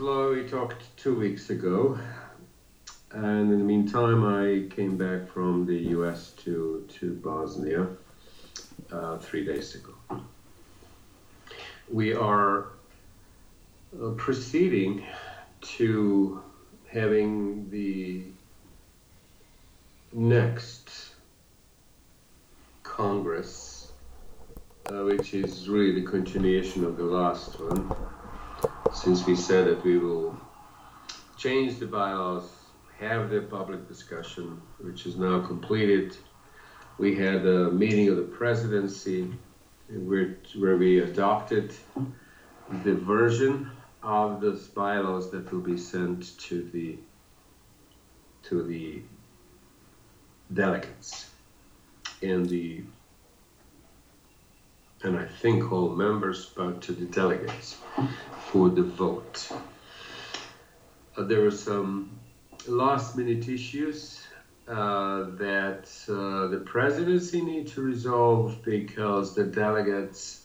we talked two weeks ago, and in the meantime, I came back from the U.S. to to Bosnia uh, three days ago. We are uh, proceeding to having the next Congress, uh, which is really the continuation of the last one, since we said that we will change the bylaws, have the public discussion, which is now completed. We had a meeting of the presidency where, where we adopted the version of those bylaws that will be sent to the to the delegates and the and I think all members, but to the delegates for the vote. Uh, there were some last minute issues uh, that uh, the presidency need to resolve because the delegates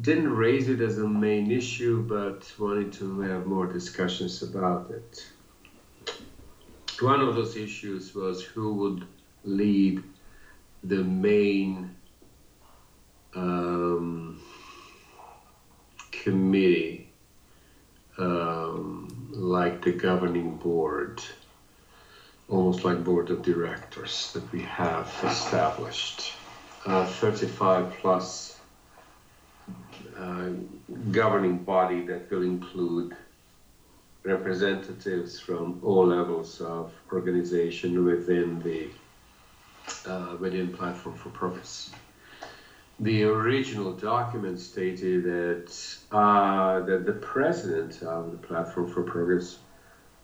didn't raise it as a main issue but wanted to have more discussions about it. One of those issues was who would lead the main um, committee, um, like the governing board, almost like board of directors that we have established. Uh, 35 plus uh, governing body that will include representatives from all levels of organization within the uh, within Platform for Progress. The original document stated that uh, that the president of the Platform for Progress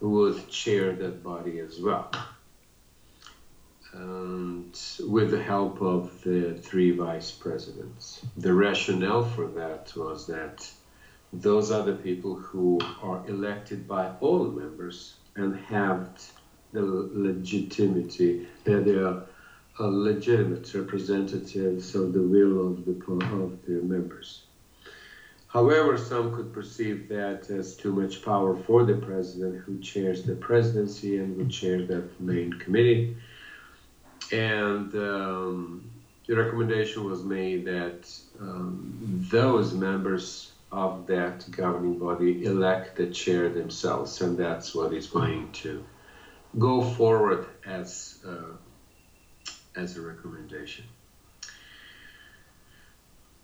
would chair that body as well, and with the help of the three vice presidents. The rationale for that was that those are the people who are elected by all members and have the legitimacy that they are legitimate representatives of the will of the, of the members. However, some could perceive that as too much power for the president, who chairs the presidency and who chairs that main committee. And um, the recommendation was made that um, those members of that governing body elect the chair themselves, and that's what is going to go forward as uh, as a recommendation.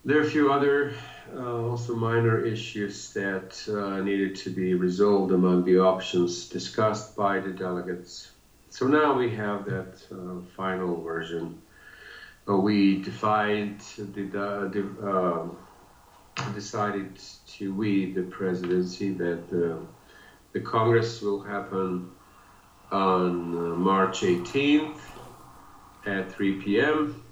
There are a few other uh, also minor issues that uh, needed to be resolved among the options discussed by the delegates. So now we have that uh, final version. Uh, we defined the, uh, decided to we the presidency that uh, the Congress will happen on March 18th at 3 p.m.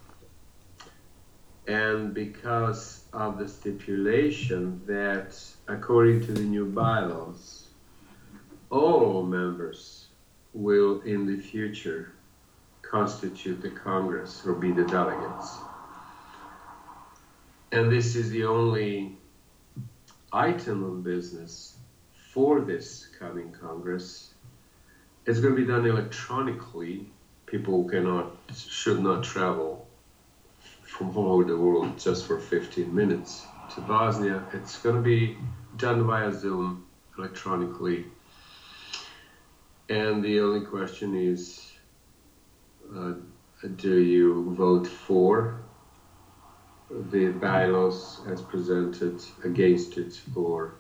And because of the stipulation that, according to the new bylaws, all members will in the future constitute the Congress or be the delegates. And this is the only item of business for this coming Congress. It's going to be done electronically people cannot should not travel from all over the world just for 15 minutes to Bosnia. It's going to be done via Zoom electronically. And the only question is uh, do you vote for the bylaws as presented against it or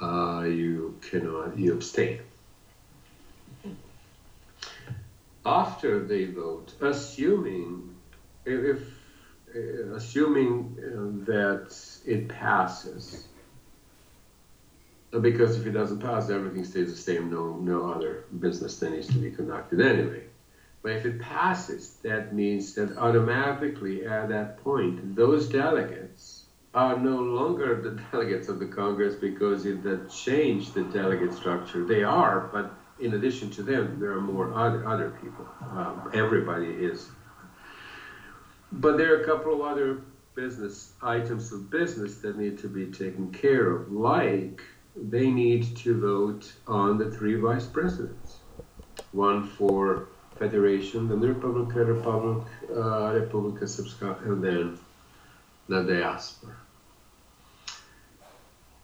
uh, you cannot you abstain after they vote, assuming if uh, assuming uh, that it passes, because if it doesn't pass, everything stays the same. No, no other business that needs to be conducted anyway. But if it passes, that means that automatically at that point, those delegates are no longer the delegates of the Congress because it that changed the delegate structure. They are, but in addition to them, there are more other, other people. Um, everybody is. But there are a couple of other business items of business that need to be taken care of, like they need to vote on the three vice presidents one for Federation, then the Republica, Republic, uh, Republika Srpska, and then the diaspora.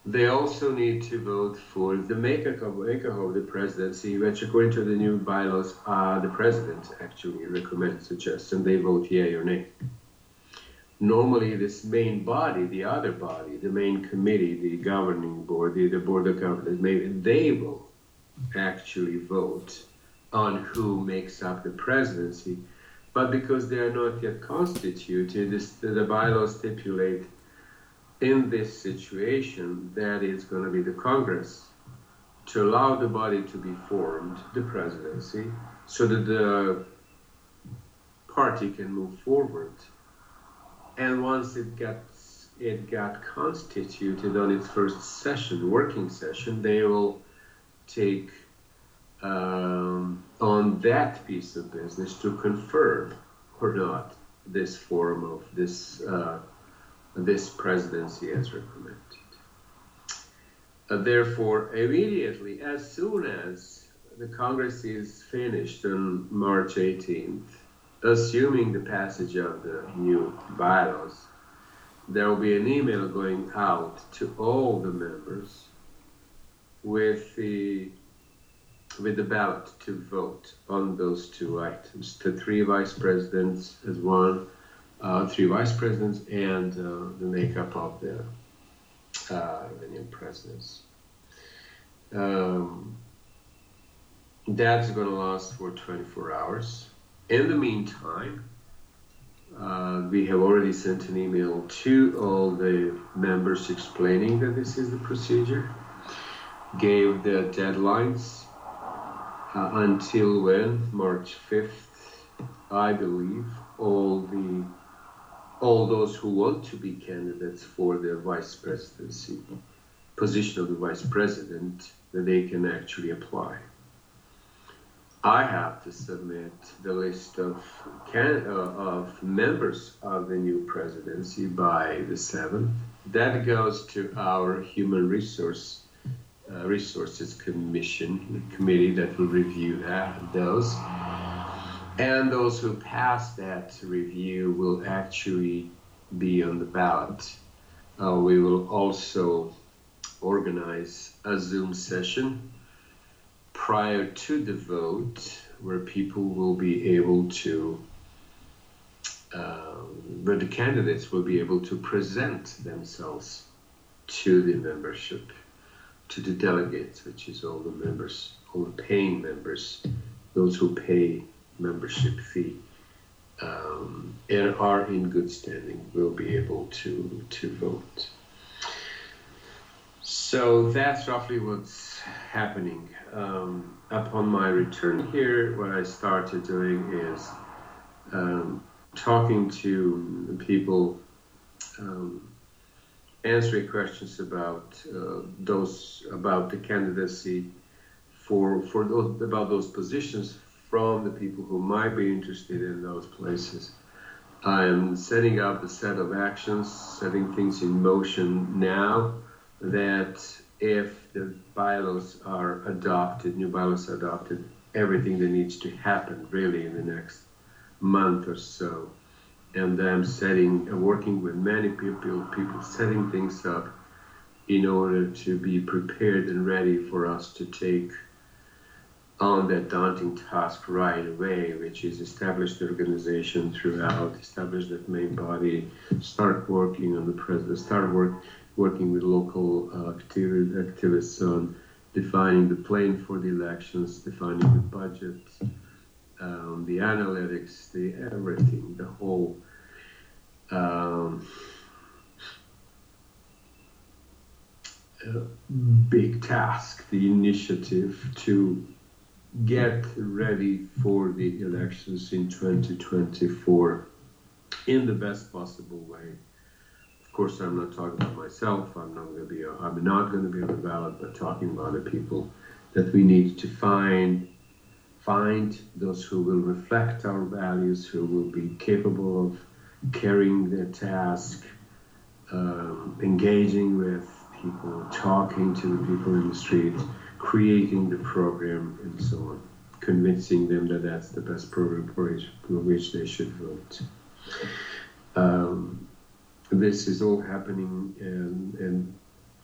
They also need to vote for the makeup of, of the presidency, which according to the new bylaws, uh, the president actually recommends, suggests, and they vote yea or nay. Normally, this main body, the other body, the main committee, the governing board, the, the board of governors, maybe they will actually vote on who makes up the presidency. But because they are not yet constituted, this, the bylaws stipulate in this situation that it's going to be the Congress to allow the body to be formed, the presidency, so that the party can move forward. And once it gets it got constituted on its first session, working session, they will take um, on that piece of business to confirm or not this form of this uh, this presidency as recommended. Uh, therefore, immediately, as soon as the Congress is finished on March 18th, assuming the passage of the new bylaws, there will be an email going out to all the members with the with the ballot to vote on those two items. The three vice presidents as one, uh, three vice presidents, and uh, the makeup of the, uh, presidents. Um, that's going to last for 24 hours. In the meantime, uh, we have already sent an email to all the members explaining that this is the procedure, gave the deadlines uh, until when March 5th, I believe, all the all those who want to be candidates for the vice presidency position of the vice president that they can actually apply. I have to submit the list of can, uh, of members of the new presidency by the 7th. That goes to our human resource uh, Resources Commission committee that will review that, those. And those who pass that review will actually be on the ballot. Uh, we will also organize a Zoom session prior to the vote where people will be able to, uh, where the candidates will be able to present themselves to the membership to the delegates, which is all the members, all the paying members, those who pay membership fee, um, and are in good standing will be able to to vote. So that's roughly what's happening. Um, upon my return here, what I started doing is um, talking to people um, answering questions about uh, those about the candidacy for for those about those positions from the people who might be interested in those places. I'm setting up a set of actions, setting things in motion now that if the bylaws are adopted, new bylaws are adopted, everything that needs to happen really in the next month or so and I'm setting, uh, working with many people, people setting things up in order to be prepared and ready for us to take on that daunting task right away, which is establish the organization throughout, establish that main body, start working on the president, start work, working with local uh, activists on defining the plan for the elections, defining the budget, um, the analytics, the everything, the whole um, big task, the initiative to get ready for the elections in 2024 in the best possible way. Of course, I'm not talking about myself. I'm not going to be. I'm not going to be on the ballot, but talking about the people that we need to find find those who will reflect our values, who will be capable of carrying the task, um, engaging with people, talking to the people in the street, creating the program, and so on, convincing them that that's the best program for which, for which they should vote. Um, this is all happening in, in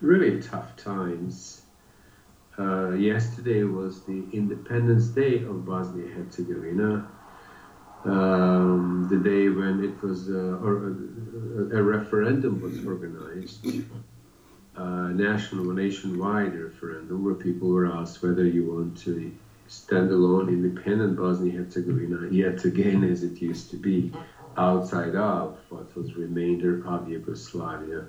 really tough times. Uh, yesterday was the Independence Day of Bosnia Herzegovina, um, the day when it was uh, or, uh, a referendum was organized, a national, nationwide referendum where people were asked whether you want to stand alone, independent Bosnia Herzegovina yet again as it used to be, outside of what was remainder of Yugoslavia.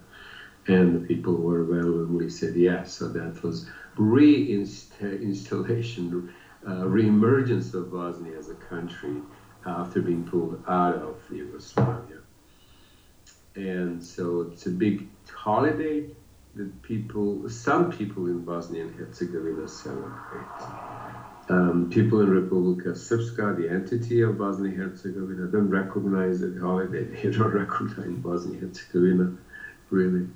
And the people were overwhelmingly said yes. So that was reinstallation, uh, re-emergence of Bosnia as a country after being pulled out of Yugoslavia. And so it's a big holiday that people, some people in Bosnia and Herzegovina celebrate. Um, people in Republika Srpska, the entity of Bosnia and Herzegovina, don't recognize the holiday. They don't recognize Bosnia and Herzegovina, really.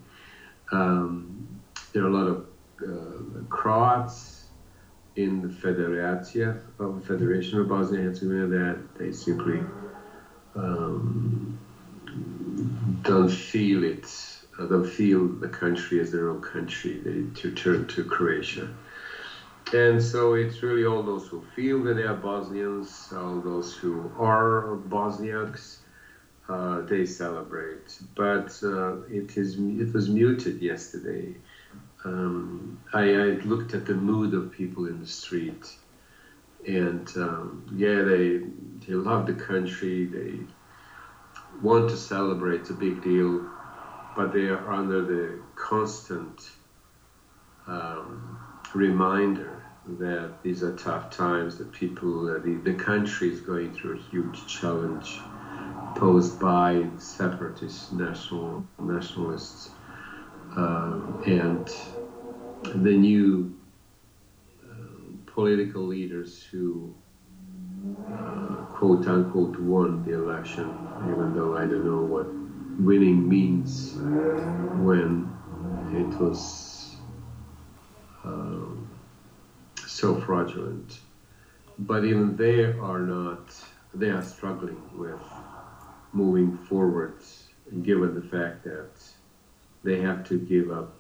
Um, there are a lot of uh, Croats in the Federatia of the Federation of Bosnia and Herzegovina that they simply um, don't feel it, don't feel the country as their own country. They to turn to Croatia. And so it's really all those who feel that they are Bosnians, all those who are Bosniaks, uh, they celebrate. But uh, it is it was muted yesterday. Um, I, I, looked at the mood of people in the street, and um, yeah, they they love the country. They want to celebrate. It's a big deal, but they are under the constant um, reminder that these are tough times. That people, uh, the the country is going through a huge challenge posed by separatist national nationalists uh, and the new uh, political leaders who uh, quote unquote won the election, even though I don't know what winning means when it was um, so fraudulent. But even they are not, they are struggling with moving forward, given the fact that they have to give up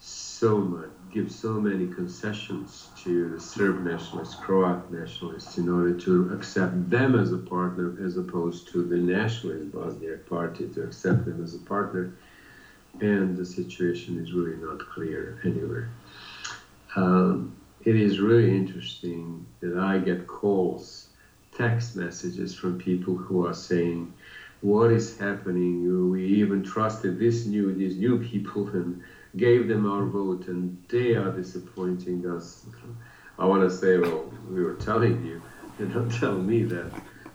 so much, give so many concessions to the Serb nationalists, Croat nationalists, in order to accept them as a partner, as opposed to the nationalist Bosniak party to accept them as a partner. And the situation is really not clear anywhere. Um, it is really interesting that I get calls text messages from people who are saying, "What is happening? We even trusted this new these new people and gave them our vote, and they are disappointing us." I want to say, well, we were telling you. You don't tell me that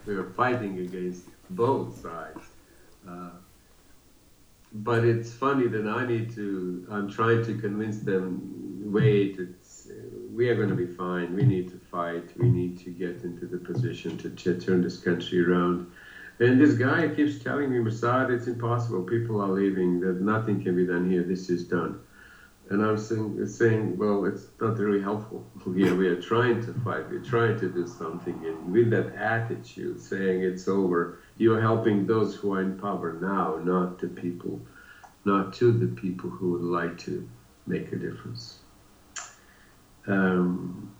we were fighting against both sides. Uh, but it's funny that I need to. I'm trying to convince them. Wait, it's we are going to be fine. We need to fight. We need to get into the position to, to turn this country around. And this guy keeps telling me, Mirsad, it's impossible. People are leaving. That nothing can be done here. This is done. And I'm saying, saying well, it's not really helpful. We are, we are trying to fight. We're trying to do something. And with that attitude, saying it's over, you're helping those who are in power now, not the people, not to the people who would like to make a difference. Um,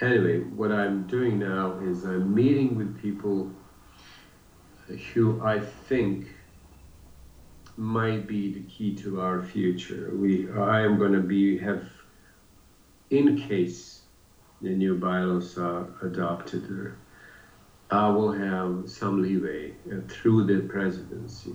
anyway, what I'm doing now is I'm meeting with people who I think might be the key to our future. We, I am going to be have, in case the new bylaws are adopted, I will have some leeway uh, through the presidency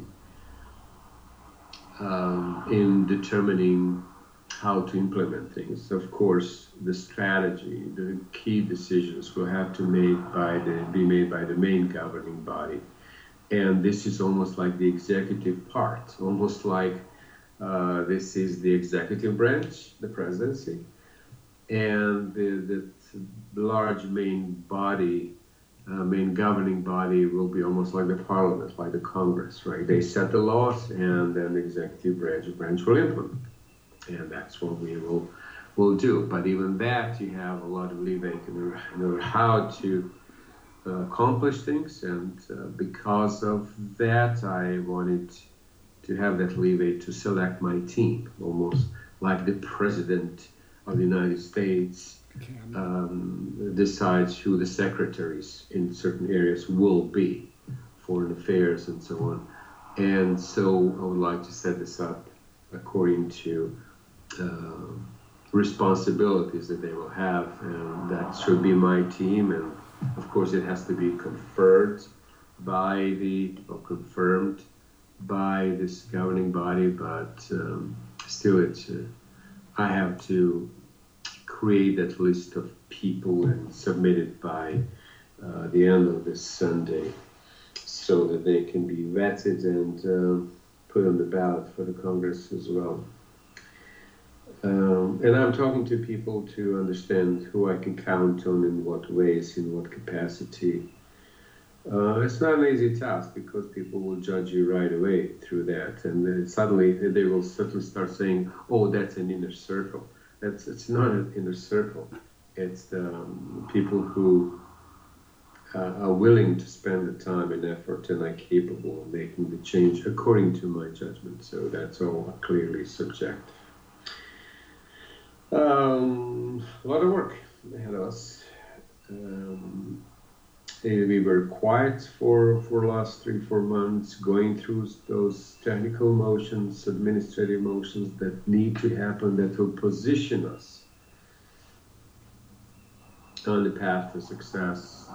um, in determining how to implement things. Of course, the strategy, the key decisions will have to made by the, be made by the main governing body. And this is almost like the executive part, almost like uh, this is the executive branch, the presidency, and the, the large main body, uh, main governing body will be almost like the parliament, like the Congress, right? They set the laws, and then the executive branch branch will implement and that's what we will will do. But even that, you have a lot of leeway in how to accomplish things, and uh, because of that, I wanted to have that leeway to select my team, almost like the president of the United States um, decides who the secretaries in certain areas will be, foreign affairs and so on. And so I would like to set this up according to uh, responsibilities that they will have, and that should be my team. And of course, it has to be conferred by the or confirmed by this governing body, but um, still, it's uh, I have to create that list of people and submit it by uh, the end of this Sunday so that they can be vetted and um, put on the ballot for the Congress as well. Um, and I'm talking to people to understand who I can count on in what ways, in what capacity. Uh, it's not an easy task because people will judge you right away through that, and suddenly they will suddenly start saying, "Oh, that's an inner circle." That's it's not an inner circle. It's the um, people who uh, are willing to spend the time and effort and are capable of making the change according to my judgment. So that's all clearly subjective. Um, a lot of work ahead of us. Um, we were quiet for for last three four months, going through those technical motions, administrative motions that need to happen that will position us on the path to success.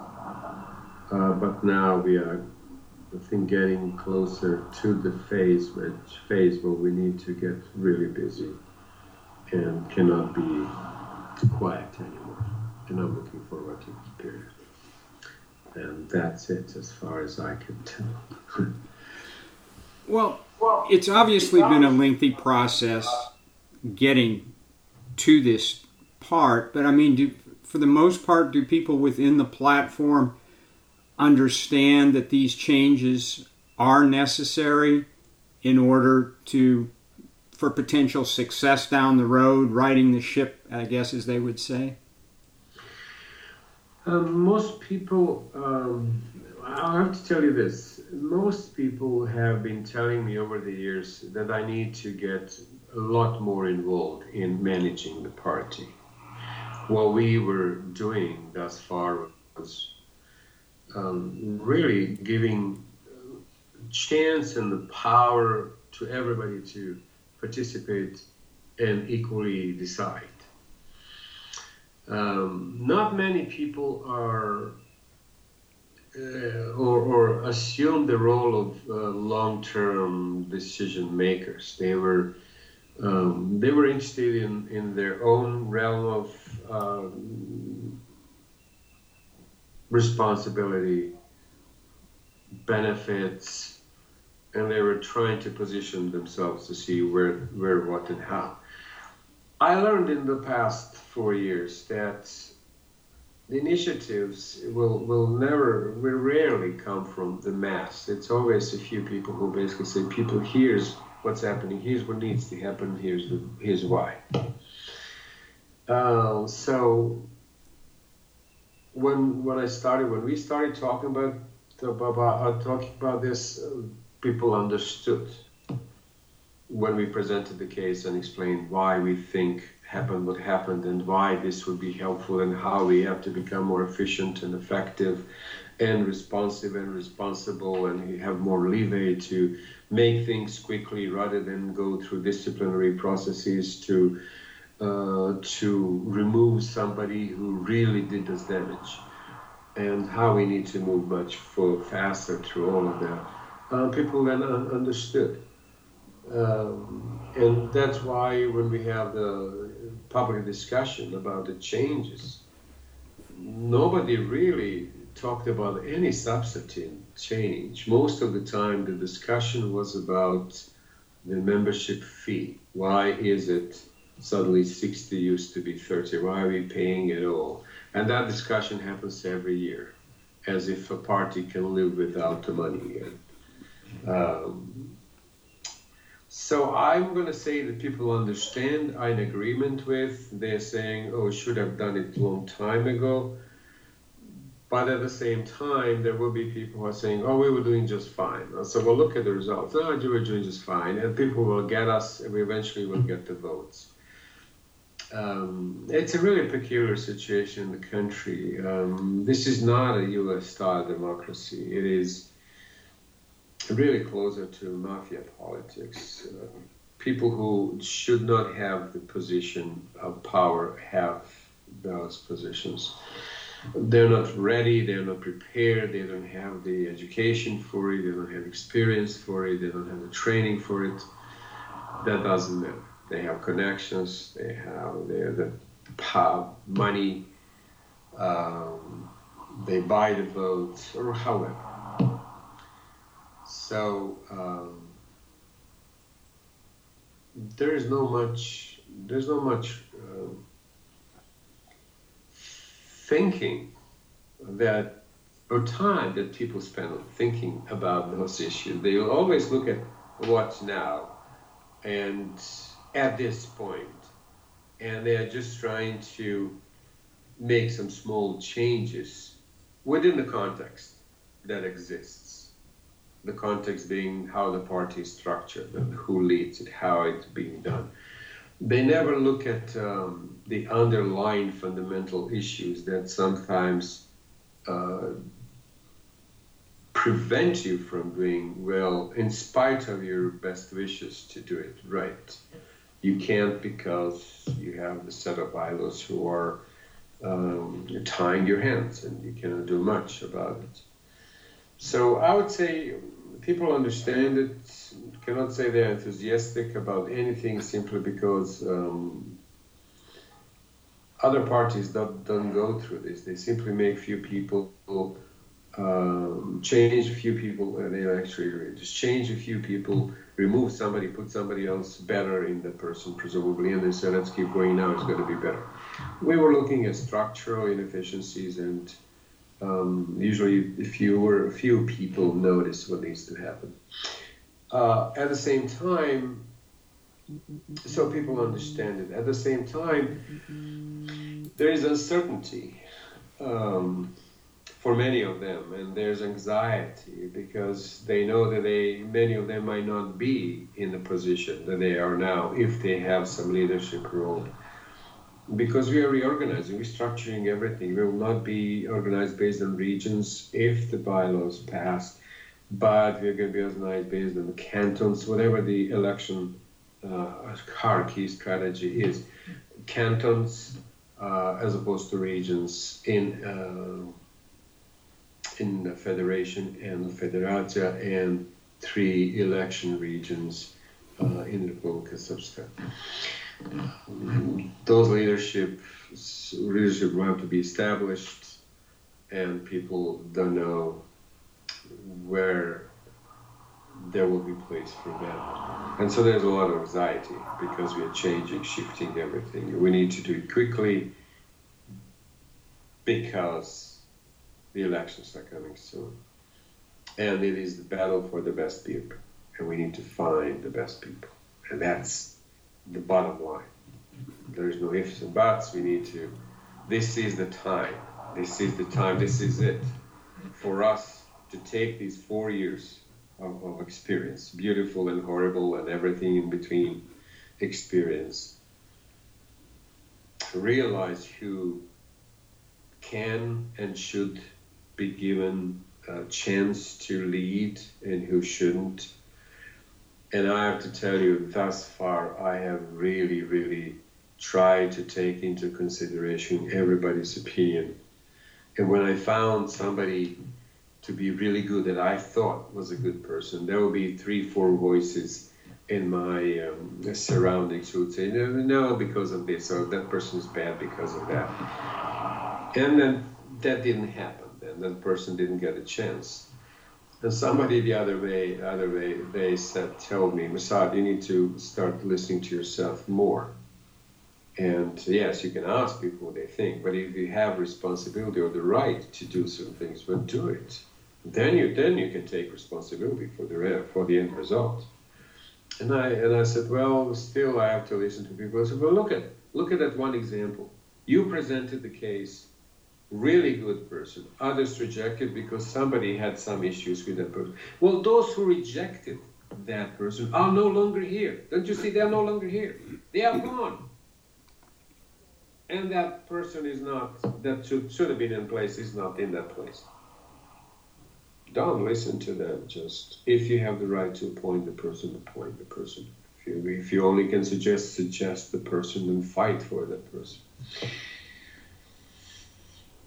Uh, but now we are, I think, getting closer to the phase which phase where we need to get really busy and cannot be quiet anymore. And I'm looking forward to this period. And that's it as far as I can tell. well, it's obviously been a lengthy process getting to this part, but I mean, do, for the most part, do people within the platform understand that these changes are necessary in order to for potential success down the road, riding the ship, I guess, as they would say? Um, most people, um, i have to tell you this. Most people have been telling me over the years that I need to get a lot more involved in managing the party. What we were doing thus far was um, really giving chance and the power to everybody to participate and equally decide. Um, not many people are uh, or, or, assume the role of uh, long-term decision makers. They were um, they were interested in, in their own realm of um, responsibility, benefits, and they were trying to position themselves to see where, where, what, and how. I learned in the past four years that the initiatives will, will never, will rarely come from the mass. It's always a few people who basically say, people, here's what's happening, here's what needs to happen, here's, the, here's why. Uh, so when when I started, when we started talking about about uh, talking about this, uh, people understood when we presented the case and explained why we think happened what happened and why this would be helpful and how we have to become more efficient and effective and responsive and responsible and have more leeway to make things quickly rather than go through disciplinary processes to uh, to remove somebody who really did us damage. And how we need to move much faster through all of that uh, people then understood. Um, and that's why when we have the public discussion about the changes, nobody really talked about any substantive change. Most of the time, the discussion was about the membership fee. Why is it suddenly 60 used to be 30? Why are we paying it all? And that discussion happens every year, as if a party can live without the money. And um, So I'm going to say that people understand, I'm in agreement with. They're saying, oh, should have done it long time ago. But at the same time, there will be people who are saying, oh, we were doing just fine. So we'll look at the results. Oh, you were doing just fine. And people will get us, and we eventually will get the votes. Um, it's a really peculiar situation in the country. Um, this is not a US style democracy. It is really closer to mafia politics. Uh, people who should not have the position of power have those positions. They're not ready, they're not prepared, they don't have the education for it, they don't have experience for it, they don't have the training for it. That doesn't matter. They have connections, they have, have the power, money, um, they buy the votes, or however. So um, there is no much. There's no much uh, thinking that or time that people spend thinking about those issues. They always look at what's now and at this point, and they are just trying to make some small changes within the context that exists the context being how the party is structured and who leads it, how it's being done. They never look at um, the underlying fundamental issues that sometimes uh, prevent you from doing well in spite of your best wishes to do it right. You can't because you have the set of idols who are um, tying your hands and you cannot do much about it. So I would say people understand it, cannot say they're enthusiastic about anything simply because um, other parties don't, don't go through this. They simply make few people um, change a few people, and they actually just change a few people, remove somebody, put somebody else better in the person, presumably, and they say, let's keep going now, it's going to be better. We were looking at structural inefficiencies and um, usually, fewer few people notice what needs to happen. Uh, at the same time, so people understand it. At the same time, there is uncertainty um, for many of them, and there's anxiety because they know that they many of them might not be in the position that they are now if they have some leadership role because we are reorganizing, restructuring everything. We will not be organized based on regions if the bylaws pass, but we're going to be organized based on the cantons, whatever the election uh, hierarchy strategy is. Cantons uh, as opposed to regions in uh, in the federation and federatia and three election regions uh, in the Republika Srpska those leadership leadership will have to be established, and people don't know where there will be place for them. And so there's a lot of anxiety because we are changing, shifting everything. We need to do it quickly because the elections are coming soon. And it is the battle for the best people. And we need to find the best people. And that's the bottom line. There's no ifs and buts. We need to. This is the time. This is the time. This is it for us to take these four years of, of experience, beautiful and horrible and everything in between experience, realize who can and should be given a chance to lead and who shouldn't and I have to tell you, thus far, I have really, really tried to take into consideration everybody's opinion. And when I found somebody to be really good that I thought was a good person, there will be three, four voices in my um, surroundings who would say, no, no, because of this, or that person is bad because of that. And then that didn't happen. and that person didn't get a chance. And somebody the other way, other way, they said, told me, Mirsad, you need to start listening to yourself more. And yes, you can ask people what they think, but if you have responsibility or the right to do certain things, but do it. Then you then you can take responsibility for the for the end result. and I and I said, well, still I have to listen to people. I said, well, look at look at that one example. You presented the case, really good person. Others rejected because somebody had some issues with that person. Well, those who rejected that person are no longer here. Don't you see? They are no longer here. They are gone. And that person is not that should should have been in place is not in that place don't listen to them. Just if you have the right to appoint the person, appoint the person. If you, if you only can suggest, suggest the person and fight for that person.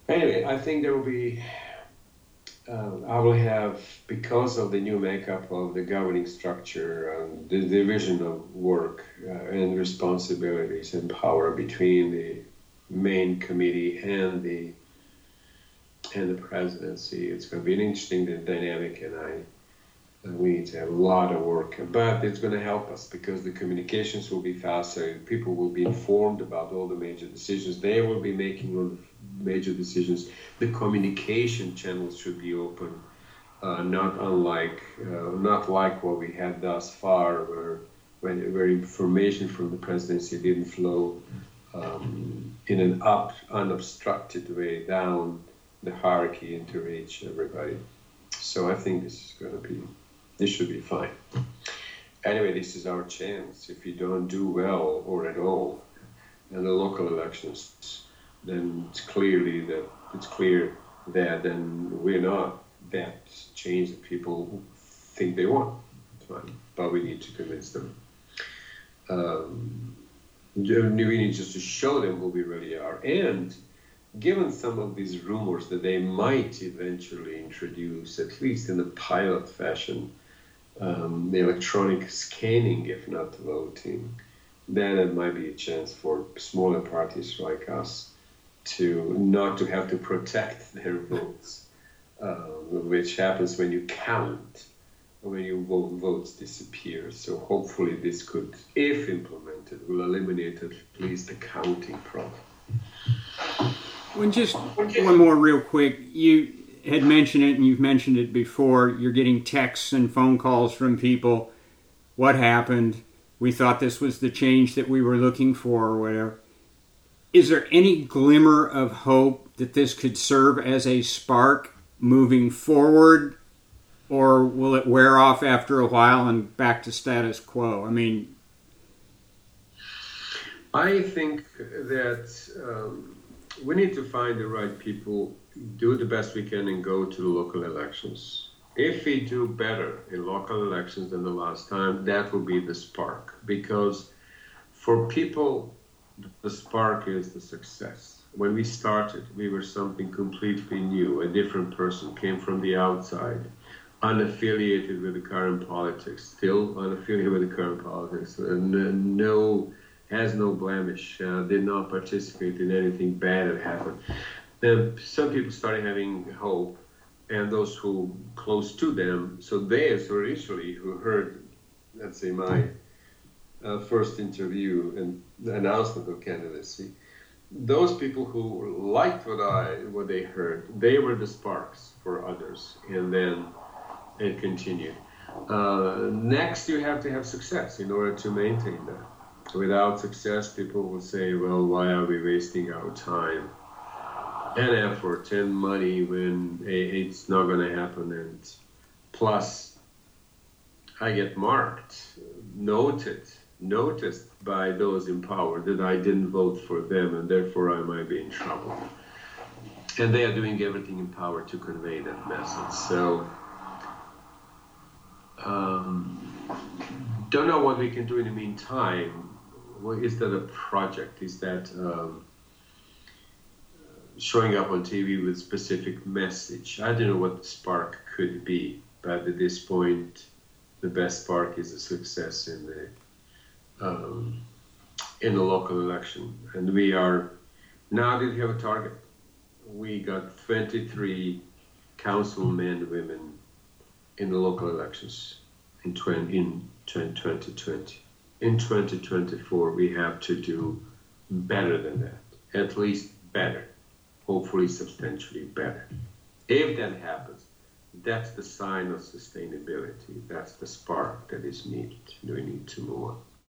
Anyway, I think there will be. Uh, I will have because of the new makeup of the governing structure and the division of work uh, and responsibilities and power between the main committee and the and the presidency. It's going to be an interesting dynamic, and I we need to have a lot of work. But it's going to help us because the communications will be faster. People will be informed about all the major decisions they will be making on major decisions. The communication channels should be open, uh, not unlike uh, not like what we had thus far, where when where information from the presidency didn't flow um, in an up unobstructed way down the hierarchy and to reach everybody. So I think this is going to be, this should be fine. Anyway, this is our chance. If you don't do well or at all in the local elections, then it's clearly that it's clear that then we're not that change that people think they want. But we need to convince them. Um, we need just to show them who we really are and given some of these rumors that they might eventually introduce, at least in a pilot fashion, um, the electronic scanning, if not voting, then it might be a chance for smaller parties like us to not to have to protect their votes, uh, which happens when you count, when your vote, votes disappear. So hopefully this could, if implemented, will eliminate at least the counting problem. Well, just one more real quick. You had mentioned it, and you've mentioned it before. You're getting texts and phone calls from people. What happened? We thought this was the change that we were looking for, or whatever. Is there any glimmer of hope that this could serve as a spark moving forward, or will it wear off after a while and back to status quo? I mean, I think that. Um, we need to find the right people, do the best we can, and go to the local elections. If we do better in local elections than the last time, that will be the spark. Because for people, the spark is the success. When we started, we were something completely new. A different person came from the outside, unaffiliated with the current politics, still unaffiliated with the current politics, and no has no blemish, uh, did not participate in anything bad that happened. Then some people started having hope, and those who close to them, so they initially who heard, let's say, my uh, first interview and announcement of candidacy, those people who liked what I what they heard, they were the sparks for others, and then it continued. Uh, next, you have to have success in order to maintain that without success, people will say, well, why are we wasting our time and effort and money when it's not going to happen? And plus, I get marked, noted, noticed by those in power that I didn't vote for them and therefore I might be in trouble. And they are doing everything in power to convey that message. So, um, don't know what we can do in the meantime is that a project? Is that um, showing up on TV with specific message? I don't know what the spark could be, but at this point, the best spark is a success in the um, in the local election, and we are now we have a target. We got 23 councilmen and women in the local elections in, 20, in 2020 in 2024 we have to do better than that, at least better, hopefully substantially better. If that happens, that's the sign of sustainability. That's the spark that is needed. We need to move on.